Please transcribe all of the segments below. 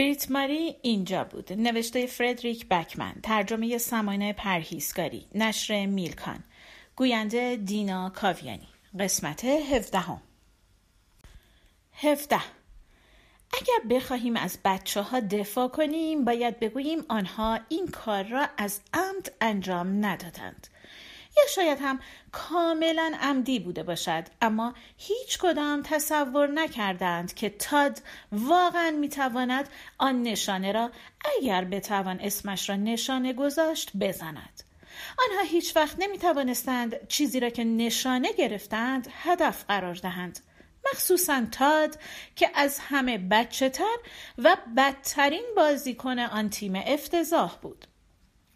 بریت ماری اینجا بود. نوشته فردریک بکمن. ترجمه سمانه پرهیزگاری نشر میلکان. گوینده دینا کاویانی. قسمت هفدهم. هفده. اگر بخواهیم از بچه ها دفاع کنیم باید بگوییم آنها این کار را از عمد انجام ندادند. یا شاید هم کاملا عمدی بوده باشد. اما هیچ کدام تصور نکردند که تاد واقعا می‌تواند آن نشانه را اگر بتوان اسمش را نشانه گذاشت بزند. آنها هیچ وقت نمی توانستند چیزی را که نشانه گرفتند هدف قرار دهند. مخصوصا تاد که از همه بچه تر و بدترین بازیکن آن تیم افتضاح بود.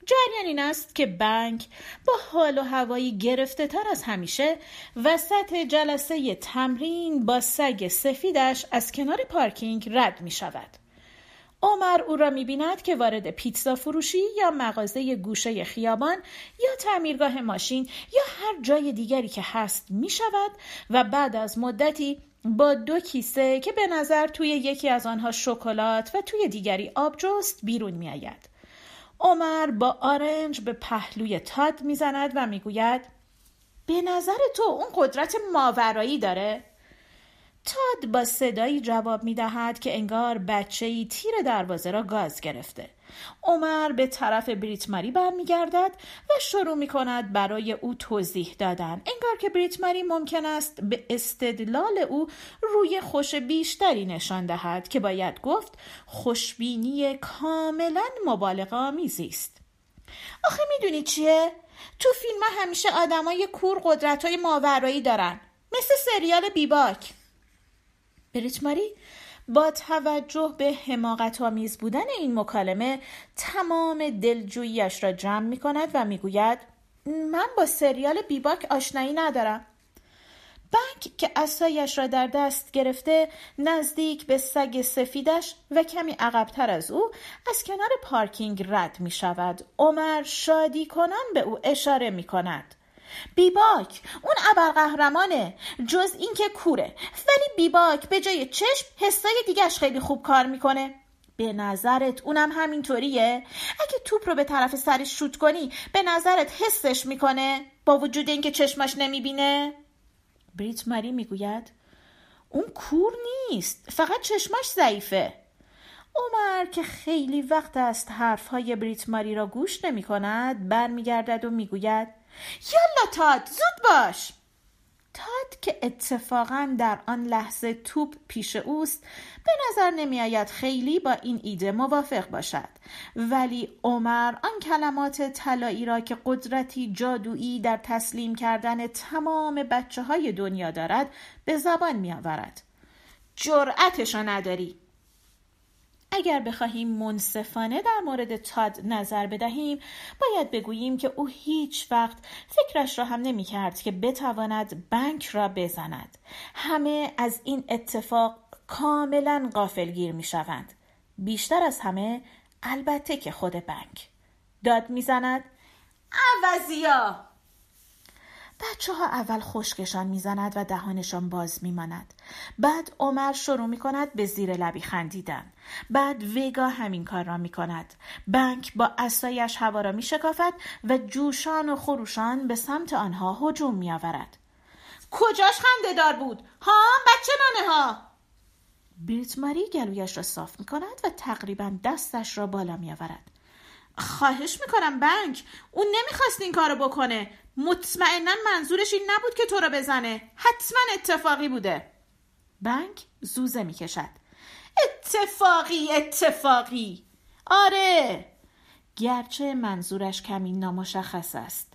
جریان این است که بنک با حال و هوایی گرفته تر از همیشه وسط جلسه تمرین با سگ سفیدش از کنار پارکینگ رد می شود. عمر او را می بیند که وارد پیتزا فروشی یا مغازه گوشه خیابان یا تعمیرگاه ماشین یا هر جای دیگری که هست می شود و بعد از مدتی با دو کیسه که به نظر توی یکی از آنها شکلات و توی دیگری آبجوست بیرون می آید. عمر با آرنج به پهلوی تاد می‌زند و می‌گوید به نظر تو اون قدرت ماورایی داره؟ تاد با صدایی جواب می دهد که انگار بچه ای تیر دروازه را گاز گرفته. عمر به طرف بریت ماری برمیگردد و شروع می کند برای او توضیح دادن. انگار که بریت ماری ممکن است به استدلال او روی خوش بیشتری نشان دهد که باید گفت خوشبینی کاملا مبالغه آمیزی است. آخه می‌دونی چیه؟ تو فیلم همیشه آدمای کور قدرت های ماورایی دارن. مثل سریال بیباک. بریت ماری با توجه به حماقت آمیز بودن این مکالمه تمام دلجوییش را جمع می کند و می گوید من با سریال بیباک آشنایی ندارم. بنک که اسایش را در دست گرفته نزدیک به سگ سفیدش و کمی عقبتر از او از کنار پارکینگ رد می شود عمر شادی کنان به او اشاره می کند بیباک. اون ابرقهرمانه. جز اینکه کوره. ولی بیباک به جای چشم حسای دیگهش خیلی خوب کار می‌کنه. به نظرت اونم همینطوریه؟ اگه توپ رو به طرف سرش شوت کنی به نظرت حسش می‌کنه؟ با وجود اینکه چشمش نمی‌بینه؟ بریت ماری می‌گوید اون کور نیست. فقط چشمش ضعیفه. عمر که خیلی وقت است حرفهای بریت ماری را گوش نمی کند برمیگردد و می‌گوید یالا تاد زود باش. تاد که اتفاقا در آن لحظه توپ پیش اوست به نظر نمی آید خیلی با این ایده موافق باشد. ولی عمر آن کلمات طلایی را که قدرتی جادویی در تسلیم کردن تمام بچه های دنیا دارد به زبان می آورد جرأتشو نداری. اگر بخواهیم منصفانه در مورد تاد نظر بدهیم باید بگوییم که او هیچ وقت فکرش را هم نمی کرد که بتواند بنک را بزند. همه از این اتفاق کاملا قافلگیر می شوند بیشتر از همه البته که خود بنک داد می‌زند عوضیا بچه ها اول خشکشان می‌زند و دهانشان باز میماند. بعد عمر شروع می کند به زیر لبی خندیدن. بعد ویگا همین کار را می کند بنک با اسایش هوا را می شکافد و جوشان و خروشان به سمت آنها هجوم می آورد کجاش خنده دار بود؟ ها بچه نانه ها! بیرت ماری گلویش را صاف می کند و تقریبا دستش را بالا می آورد خواهش می‌کنم بنک اون نمی‌خواست این کارو بکنه. مطمئنا منظورش این نبود که تو رو بزنه. حتما اتفاقی بوده. بنک زوزه می‌کشد. اتفاقی اتفاقی. آره. گرچه منظورش کمی نامشخص است.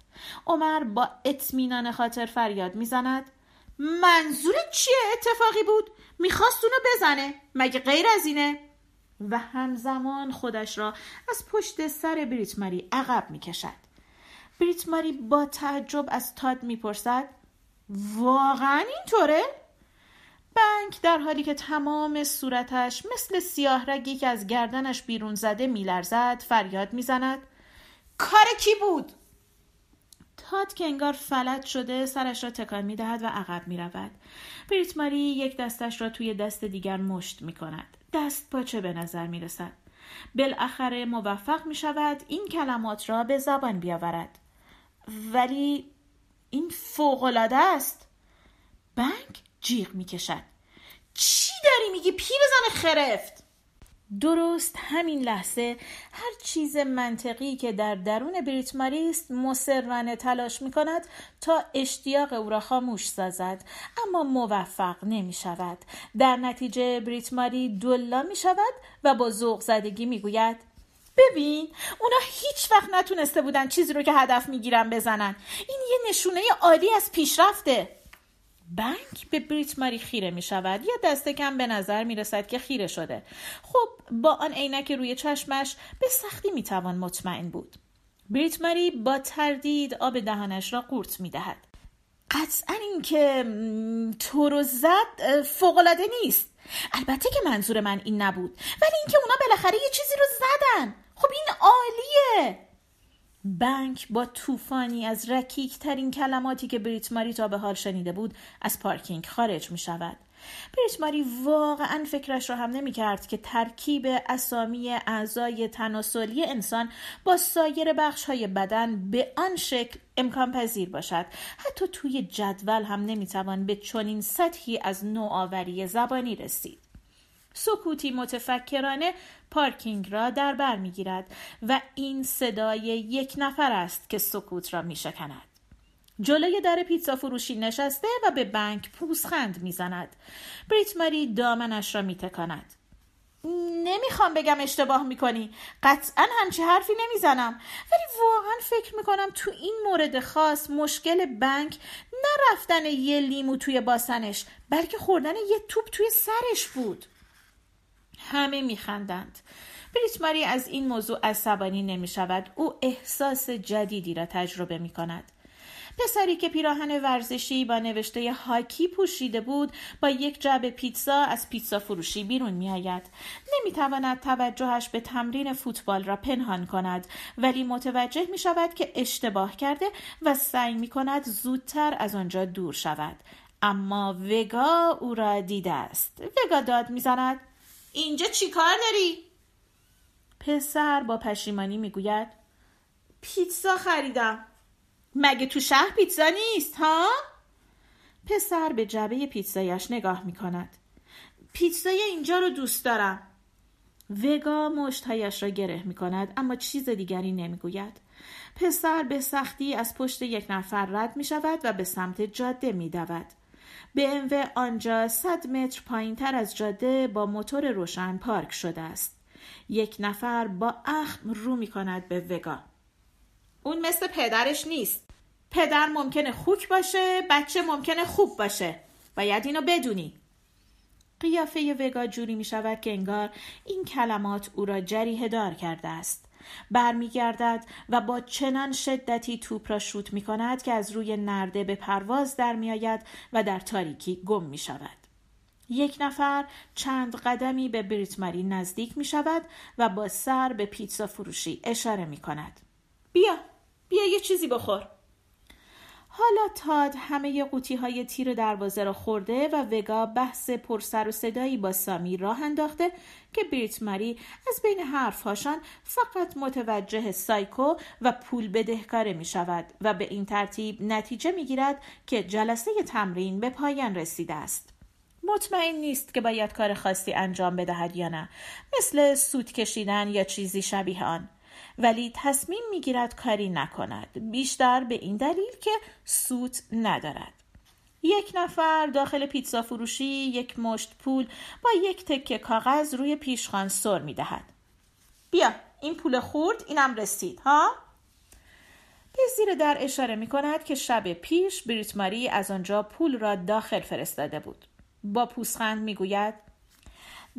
عمر با اطمینان خاطر فریاد می‌زند. منظور چیه؟ اتفاقی بود؟ می‌خواست اونو بزنه. مگه غیر از اینه؟ و همزمان خودش را از پشت سر بریت ماری عقب می کشد. بریت ماری با تعجب از تاد می‌پرسد واقعا اینطوره؟ بنک در حالی که تمام صورتش مثل سیاه رگی که از گردنش بیرون زده میلرزد فریاد می‌زند کار کی بود؟ تاد که انگار فلج شده سرش را تکان می دهد و عقب می رود. بریت ماری یک دستش را توی دست دیگر مشت می کند. دست پاچه به نظر می رسد. بالاخره موفق می شود این کلمات را به زبان بیاورد. ولی این فوقالعاده است. بنک جیغ می کشد. چی داری میگی پیرزن خرفت؟ درست همین لحظه هر چیز منطقی که در درون بریت ماری است مسررانه تلاش می کند تا اشتیاق او را خاموش سازد اما موفق نمی شود در نتیجه بریت ماری دلا می شود و با ذوق زدگی می گوید ببین اونا هیچ وقت نتونسته بودن چیزی رو که هدف می‌گیرن بزنن. این یه نشونه عالی از پیشرفته. بنک به بریت ماری خیره می شود یا دست کم به نظر می رسد که خیره شده. خب با آن عینک روی چشمش به سختی می توان مطمئن بود. بریت ماری با تردید آب دهانش را قورت می دهد قطعا این که تو رو زد فوقالعاده نیست. البته که منظور من این نبود. ولی اینکه اونا بالاخره یه چیزی رو زدن. خب این عالیه بنک با طوفانی از رکیک ترین کلماتی که بریت ماری تا به حال شنیده بود از پارکینگ خارج می شود. بریت ماری واقعا فکرش را هم نمی کرد که ترکیب اسامی اعضای تناسلی انسان با سایر بخش های بدن به آن شکل امکان پذیر باشد. حتی توی جدول هم نمی توان به چنین سطحی از نوآوری زبانی رسید. سکوتی متفکرانه پارکینگ را در بر می‌گیرد و این صدای یک نفر است که سکوت را می شکند. جلوی در پیتزا فروشی نشسته و به بنک پوزخند می‌زند. بریت ماری دامنش را میتکاند. نمی‌خوام بگم اشتباه می‌کنی قطعا همچی حرفی نمی‌زنم ولی واقعا فکر می‌کنم تو این مورد خاص مشکل بنک نرفتن یه لیمو توی باسنش بلکه خوردن یه توپ توی سرش بود همه میخندند بریت ماری از این موضوع عصبانی نمی شود او احساس جدیدی را تجربه می کند پسری که پیراهن ورزشی با نوشته هاکی پوشیده بود با یک جعبه پیتزا از پیتزا فروشی بیرون می آید. نمی تواند توجهش به تمرین فوتبال را پنهان کند ولی متوجه می شود که اشتباه کرده و سعی می کند زودتر از آنجا دور شود. اما وگا او را دیده است. وگا داد می‌زند اینجا چی کار داری؟ پسر با پشیمانی می‌گوید پیتزا خریدم مگه تو شهر پیتزا نیست ها؟ پسر به جبه پیتزایش نگاه می کند پیتزای اینجا رو دوست دارم وگا مشتهایش را گره می کند اما چیز دیگری نمی گوید. پسر به سختی از پشت یک نفر رد می شود و به سمت جاده می دود. به آنجا صد متر پایین تر از جاده با موتور روشن پارک شده است. یک نفر با اخم رو می کند به وگا. اون مثل پدرش نیست. پدر ممکنه خوک باشه، بچه ممکنه خوب باشه. باید اینو بدونی. قیافه وگا جوری می شود که انگار این کلمات او را جریه دار کرده است. برمیگردد و با چنان شدتی توپ را شوت می کند که از روی نرده به پرواز در می آید و در تاریکی گم می شود. یک نفر چند قدمی به بریتماری نزدیک می شود و با سر به پیتزا فروشی اشاره می کند. بیا بیا یه چیزی بخور. حالا تاد همه قوطی های تیر دروازه را خورده و وگا بحث پرسر و صدایی با سامی راه انداخته که بریت مری از بین حرفهاشان فقط متوجه سایکو و پول بدهکاره می شود و به این ترتیب نتیجه می گیرد که جلسه تمرین به پایان رسیده است. مطمئن نیست که باید کار خاصی انجام بدهد یا نه مثل سود کشیدن یا چیزی شبیه آن ولی تصمیم می‌گیرد کاری نکند بیشتر به این دلیل که سوت ندارد یک نفر داخل پیتزا فروشی یک مشت پول با یک تکه کاغذ روی پیشخان سر می دهد. بیا این پول خورد اینم رسید ها؟ به زیر در اشاره می کند که شب پیش بریت ماری از آنجا پول را داخل فرستاده بود. با پوسخند می گوید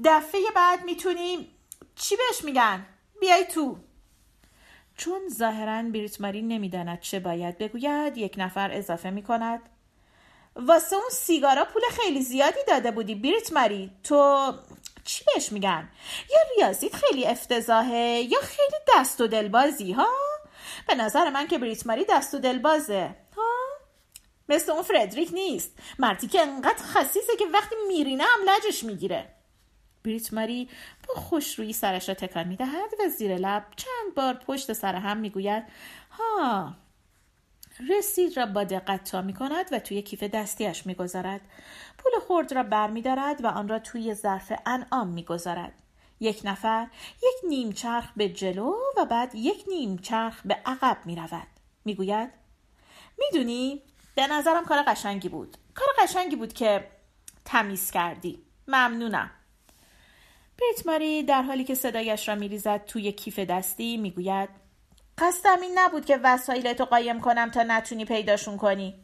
دفعه بعد می‌تونیم چی بهش میگن؟ بیای تو چون ظاهرا بریت ماری نمی‌داند چه باید بگوید یک نفر اضافه می کند واسه اون سیگارا پول خیلی زیادی داده بودی بریت ماری تو چی بهش میگن؟ یا ریاضیت خیلی افتضاحه یا خیلی دست و دلبازی ها؟ به نظر من که بریت ماری دست و دلبازه ها؟ مثل اون فردریک نیست. مردی که انقدر خصیصه که وقتی میرینه هم لجش می‌گیره. بریت ماری با خوشرویی سرش را تکان می دهد و زیر لب چند بار پشت سر هم می گوید ها رسید را با دقت تا می کند و توی کیف دستیش می گذارد. پول خرد را بر می دارد و آن را توی ظرف انعام می گذارد. یک نفر یک نیم چرخ به جلو و بعد یک نیم چرخ به عقب می رود. می گوید می‌دونی به نظرم کار قشنگی بود. کار قشنگی بود که تمیز کردی. ممنونم. بریت ماری در حالی که صدایش را میریزد توی کیف دستی می‌گوید قصدم این نبود که وسایلتو قایم کنم تا نتونی پیداشون کنی.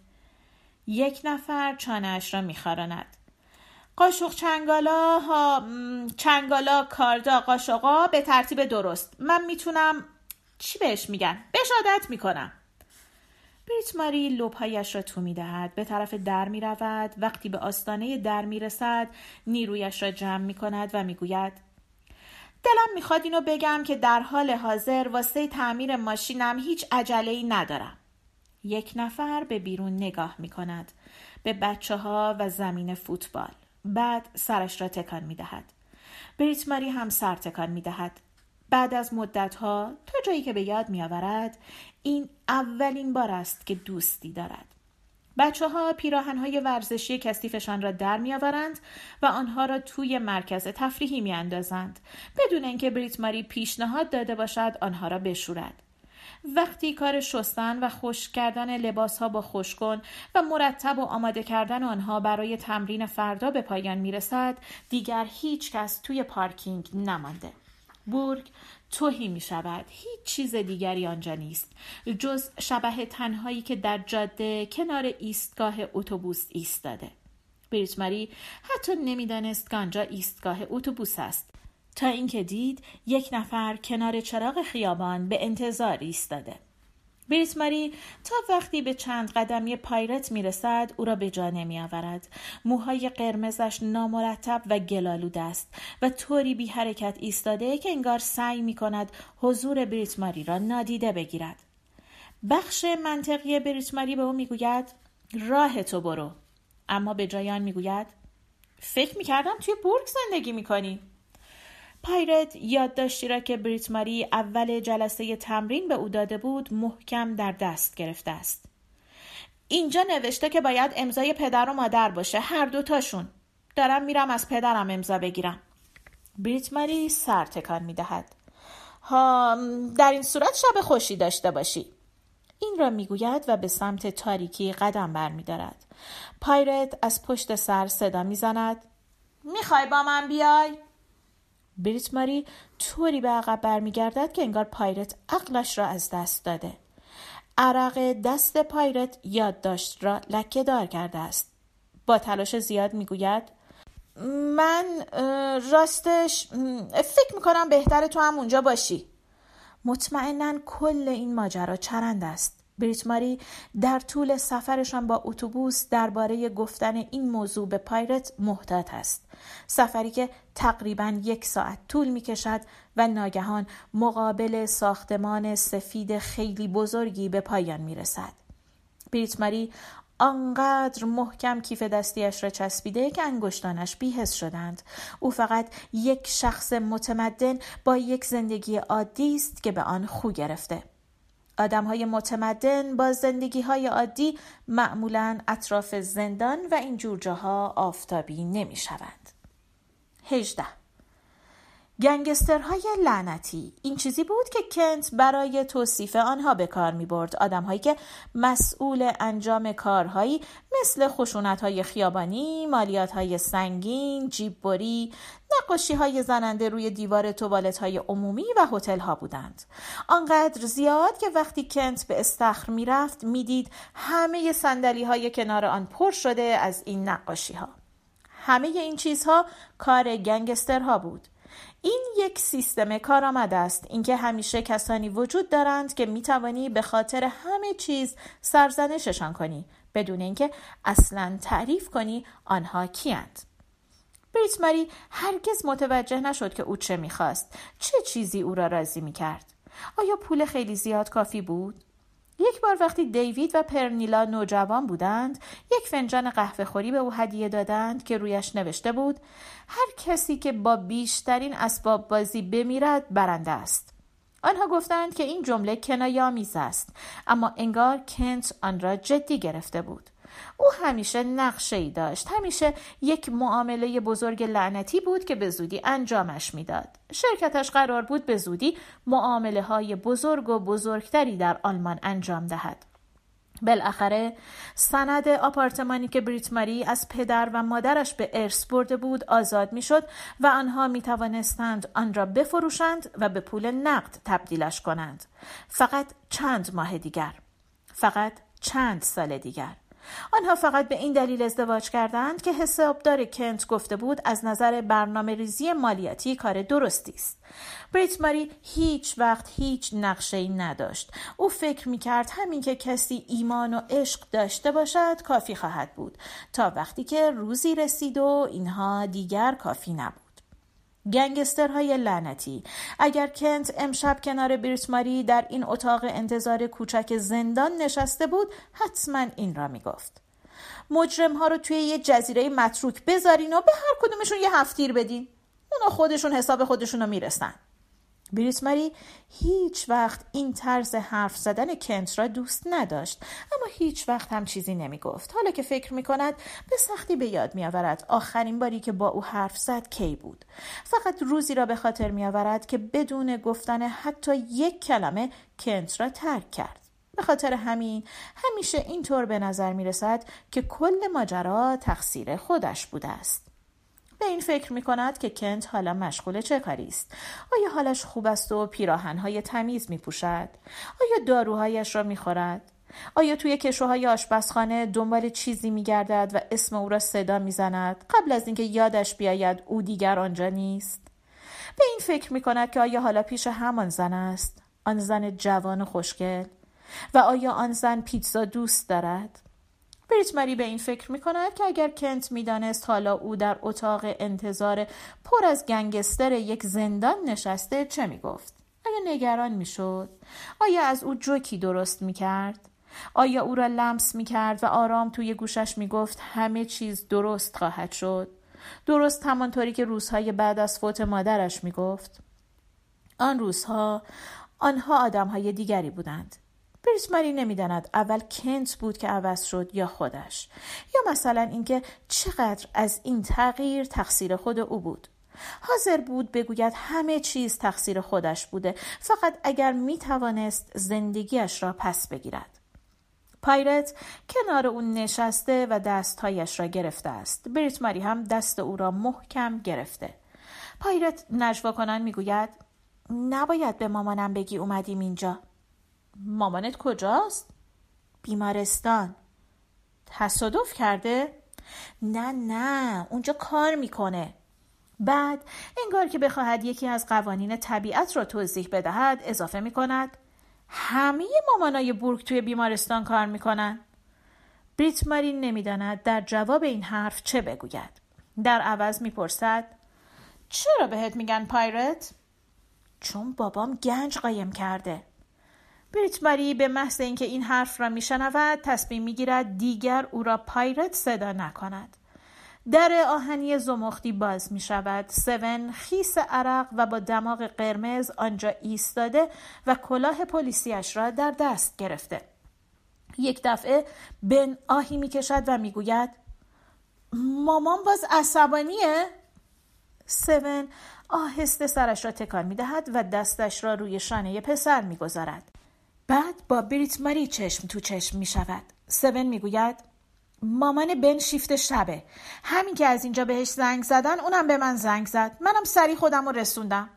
یک نفر چانهاش را میخاراند. قاشق چنگالا ها چنگالا کاردا قاشقا به ترتیب درست. من می‌تونم چی بهش میگن؟ بهش عادت می‌کنم. بریت ماری لبهایش را تو می‌دهد به طرف در می‌رود. وقتی به آستانه در می‌رسد نیرویش را جمع می‌کند و می‌گوید دلم می‌خواد اینو بگم که در حال حاضر واسه تعمیر ماشینم هیچ عجله ای ندارم. یک نفر به بیرون نگاه می‌کند به بچه ها و زمین فوتبال. بعد سرش را تکان می‌دهد. بریت ماری هم سر تکان می‌دهد. بعد از مدتها تا جایی که به یاد میآورد این اولین بار است که دوستی دارد بچه ها پیراهن های ورزشی کثیفشان را در میآورند و آنها را توی مرکز تفریحی می اندازند بدون اینکه بریت ماری پیشنهاد داده باشد آنها را بشورد. وقتی کار شستن و خشک کردن لباس ها با خوشکن و مرتب و آماده کردن آنها برای تمرین فردا به پایان می رسد دیگر هیچ کس توی پارکینگ نمانده. بورگ توهی می شود هیچ چیز دیگری آنجا نیست. جز شبه تنهایی که در جاده کنار ایستگاه اتوبوس ایستاده. بریت ماری حتی نمی‌دانست که آنجا ایستگاه اتوبوس است. تا اینکه دید یک نفر کنار چراغ خیابان به انتظار ایستاده. بریت ماری تا وقتی به چند قدمی پایرت می‌رسد او را به جا نمی آورد. موهای قرمزش نامرتب و گلالود است و طوری بی حرکت ایستاده که انگار سعی می کند حضور بریت ماری را نادیده بگیرد. بخش منطقی بریت ماری به او می‌گوید راه تو برو اما به جای آن می‌گوید فکر می‌کردم توی بورگ زندگی می‌کنی پایرت یادداشتی را که بریت ماری اول جلسه تمرین به او داده بود محکم در دست گرفته است. اینجا نوشته که باید امضای پدر و مادر باشه هر دوتاشون. دارم میرم از پدرم امضا بگیرم. بریت ماری سر تکان می‌دهد. ها در این صورت شب خوشی داشته باشی. این را می‌گوید و به سمت تاریکی قدم برمیدارد. پایرت از پشت سر صدا می‌زند. می‌خوای با من بیای؟ بریت ماری طوری به عقب برمیگردد که انگار پایرت عقلش را از دست داده. عرق دست پایرت یادداشت را لکه دار کرده است. با تلاش زیاد می‌گوید من راستش فکر می‌کنم بهتر تو هم اونجا باشی. مطمئنا کل این ماجرا چرند است. بریت ماری در طول سفرشان با اتوبوس درباره گفتن این موضوع به پایرت محتاط است. سفری که تقریبا یک ساعت طول می کشد و ناگهان مقابل ساختمان سفید خیلی بزرگی به پایان می رسد. بریت ماری آنقدر محکم کیف دستیش را چسبیده که انگشتانش بیهس شدند. او فقط یک شخص متمدن با یک زندگی عادی است که به آن خو گرفته. آدم های متمدن با زندگی های عادی معمولا اطراف زندان و این جور جاها آفتابی نمی شوند. 18 گنگسترهای لعنتی. این چیزی بود که کنت برای توصیف آنها به کار می برد آدمهایی که مسئول انجام کارهایی مثل خشونت های خیابانی، مالیات های سنگین، جیببری، نقاشی های زننده روی دیوار توالت های عمومی و هتل ها بودند. آنقدر زیاد که وقتی کنت به استخر می رفت می دید همه سندلی های کنار آن پر شده از این نقاشی ها. همه این چیزها کار گنگسترها بود. این یک سیستم کارآمد است اینکه همیشه کسانی وجود دارند که می‌توانی به خاطر همه چیز سرزنششان کنی بدون اینکه اصلا تعریف کنی آنها کیند بریت ماری هرگز متوجه نشد که او چه می‌خواست. چه چیزی او را راضی می‌کرد؟ آیا پول خیلی زیاد کافی بود؟ یک بار وقتی دیوید و پرنیلا نوجوان بودند یک فنجان قهوه خوری به او هدیه دادند که رویش نوشته بود هر کسی که با بیشترین اسباب بازی بمیرد برنده است. آنها گفتند که این جمله کنایامیز است اما انگار کنت آن را جدی گرفته بود. او همیشه نقشه ای داشت. همیشه یک معامله بزرگ لعنتی بود که به زودی انجامش می‌داد. شرکتش قرار بود به زودی معامله های بزرگ و بزرگتری در آلمان انجام دهد. بالاخره سند آپارتمانی که بریت ماری از پدر و مادرش به ارث برده بود آزاد می‌شد و آنها می توانستند آن را بفروشند و به پول نقد تبدیلش کنند. فقط چند ماه دیگر. فقط چند سال دیگر. آنها فقط به این دلیل ازدواج کردند که حسابدار کنت گفته بود از نظر برنامه ریزی مالیاتی کار درستی است. بریت ماری هیچ وقت هیچ نقشه ای نداشت. او فکر می کرد همین که کسی ایمان و عشق داشته باشد کافی خواهد بود تا وقتی که روزی رسید و اینها دیگر کافی نبود. گنگسترهای لعنتی. اگر کنت امشب کنار بریتماری در این اتاق انتظار کوچک زندان نشسته بود حتما این را می‌گفت. مجرم ها رو توی یه جزیره متروک بذارین و به هر کدومشون یه هفتیر بدین. اونا خودشون حساب خودشون رو می‌رسن. بریس ماری هیچ وقت این طرز حرف زدن کنت را دوست نداشت اما هیچ وقت هم چیزی نمی گفت حالا که فکر می کند به سختی به یاد می آورد آخرین باری که با او حرف زد کی بود. فقط روزی را به خاطر می آورد که بدون گفتن حتی یک کلمه کنت را ترک کرد. به خاطر همین همیشه اینطور به نظر می رسد که کل ماجرا تقصیر خودش بوده است. به این فکر می کند که کنت حالا مشغول چه کاری است؟ آیا حالش خوب است و پیراهنهای تمیز می پوشد آیا داروهایش را می خورد آیا توی کشوهای آشپزخانه دنبال چیزی می گردد و اسم او را صدا می زند قبل از اینکه یادش بیاید او دیگر آنجا نیست؟ به این فکر می کند که آیا حالا پیش همان زن است؟ آن زن جوان و خوشگل. و آیا آن زن پیتزا دوست دارد؟ بریت مری به این فکر می کند که اگر کنت می‌دانست حالا او در اتاق انتظار پر از گنگستر یک زندان نشسته چه می گفت؟ آیا نگران می شد؟ آیا از او جوکی درست می کرد؟ آیا او را لمس می کرد و آرام توی گوشش می گفت همه چیز درست خواهد شد؟ درست همانطوری که روزهای بعد از فوت مادرش می گفت؟ آن روزها آنها آدمهای دیگری بودند بریسماری نمی‌داند اول کنت بود که عوض شد یا خودش یا مثلا اینکه چقدر از این تغییر تقصیر خود او بود. حاضر بود بگوید همه چیز تقصیر خودش بوده فقط اگر می توانست زندگیش را پس بگیرد. پایرت کنار اون نشسته و دستهایش را گرفته است. بریت ماری هم دست او را محکم گرفته. پایرت نجوا کنن می‌گوید نباید به مامانم بگی اومدیم اینجا. مامانت کجاست؟ بیمارستان تصادف کرده؟ نه نه اونجا کار می‌کنه بعد انگار که بخواهد یکی از قوانین طبیعت را توضیح بدهد اضافه می‌کند همه مامانای بورگ توی بیمارستان کار می‌کنن بریت مارین نمی‌داند در جواب این حرف چه بگوید در عوض می‌پرسد چرا بهت میگن پایرت؟ چون بابام گنج قایم کرده بریت ماری به محض اینکه این حرف را میشنود تصمیم می‌گیرد دیگر او را پایرت صدا نکند در آهنی زمختی باز می شود. سون خیس عرق و با دماغ قرمز آنجا ایستاده و کلاه پلیسیش را در دست گرفته. یک دفعه بن آهی می کشد و می گوید مامان باز عصبانیه؟ سون آهسته سرش را تکان می دهد و دستش را روی شانه پسر می گذارد. بعد با بریت ماری چشم تو چشم می شود. سون می گوید مامان بن شیفت شبه. همین که از اینجا بهش زنگ زدن اونم به من زنگ زد. منم سری خودم رسوندم.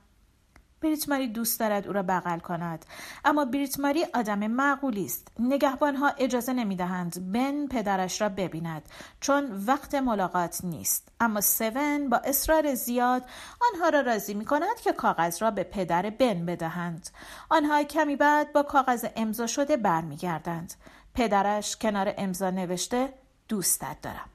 بریت ماری دوست دارد او را بغل کند. اما بریت ماری آدم معقولی است. نگهبانها اجازه نمی‌دهند بن پدرش را ببیند چون وقت ملاقات نیست. اما سون با اصرار زیاد آنها را راضی می کند که کاغذ را به پدر بن بدهند. آنها کمی بعد با کاغذ امضا شده برمیگردند. پدرش کنار امضا نوشته دوستت دارم.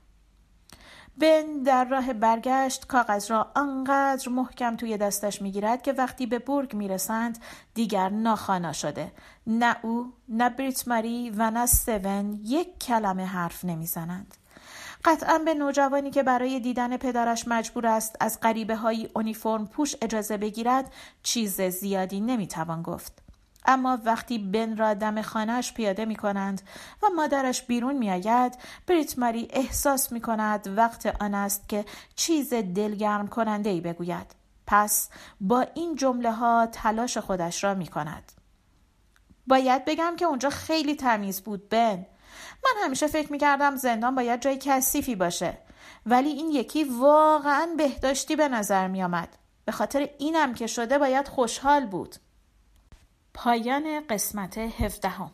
بن در راه برگشت کاغذ را آنقدر محکم توی دستش می‌گیرد که وقتی به برگ می‌رسند دیگر ناخوانا شده. نه او نه بریت ماری و نه سون یک کلمه حرف نمی‌زنند. قطعا به نوجوانی که برای دیدن پدرش مجبور است از غریبه های اونیفرم پوش اجازه بگیرد چیز زیادی نمی‌توان گفت. اما وقتی بن را دم خانهش پیاده می کنند و مادرش بیرون می آید بریت ماری احساس می کند وقت آن است که چیز دلگرم کننده ای بگوید. پس با این جمله ها تلاش خودش را می کند باید بگم که اونجا خیلی تمیز بود بن. من همیشه فکر می کردم زندان باید جای کثیفی باشه ولی این یکی واقعا بهداشتی به نظر می آمد به خاطر اینم که شده باید خوشحال بود. پایان قسمت هفدهم.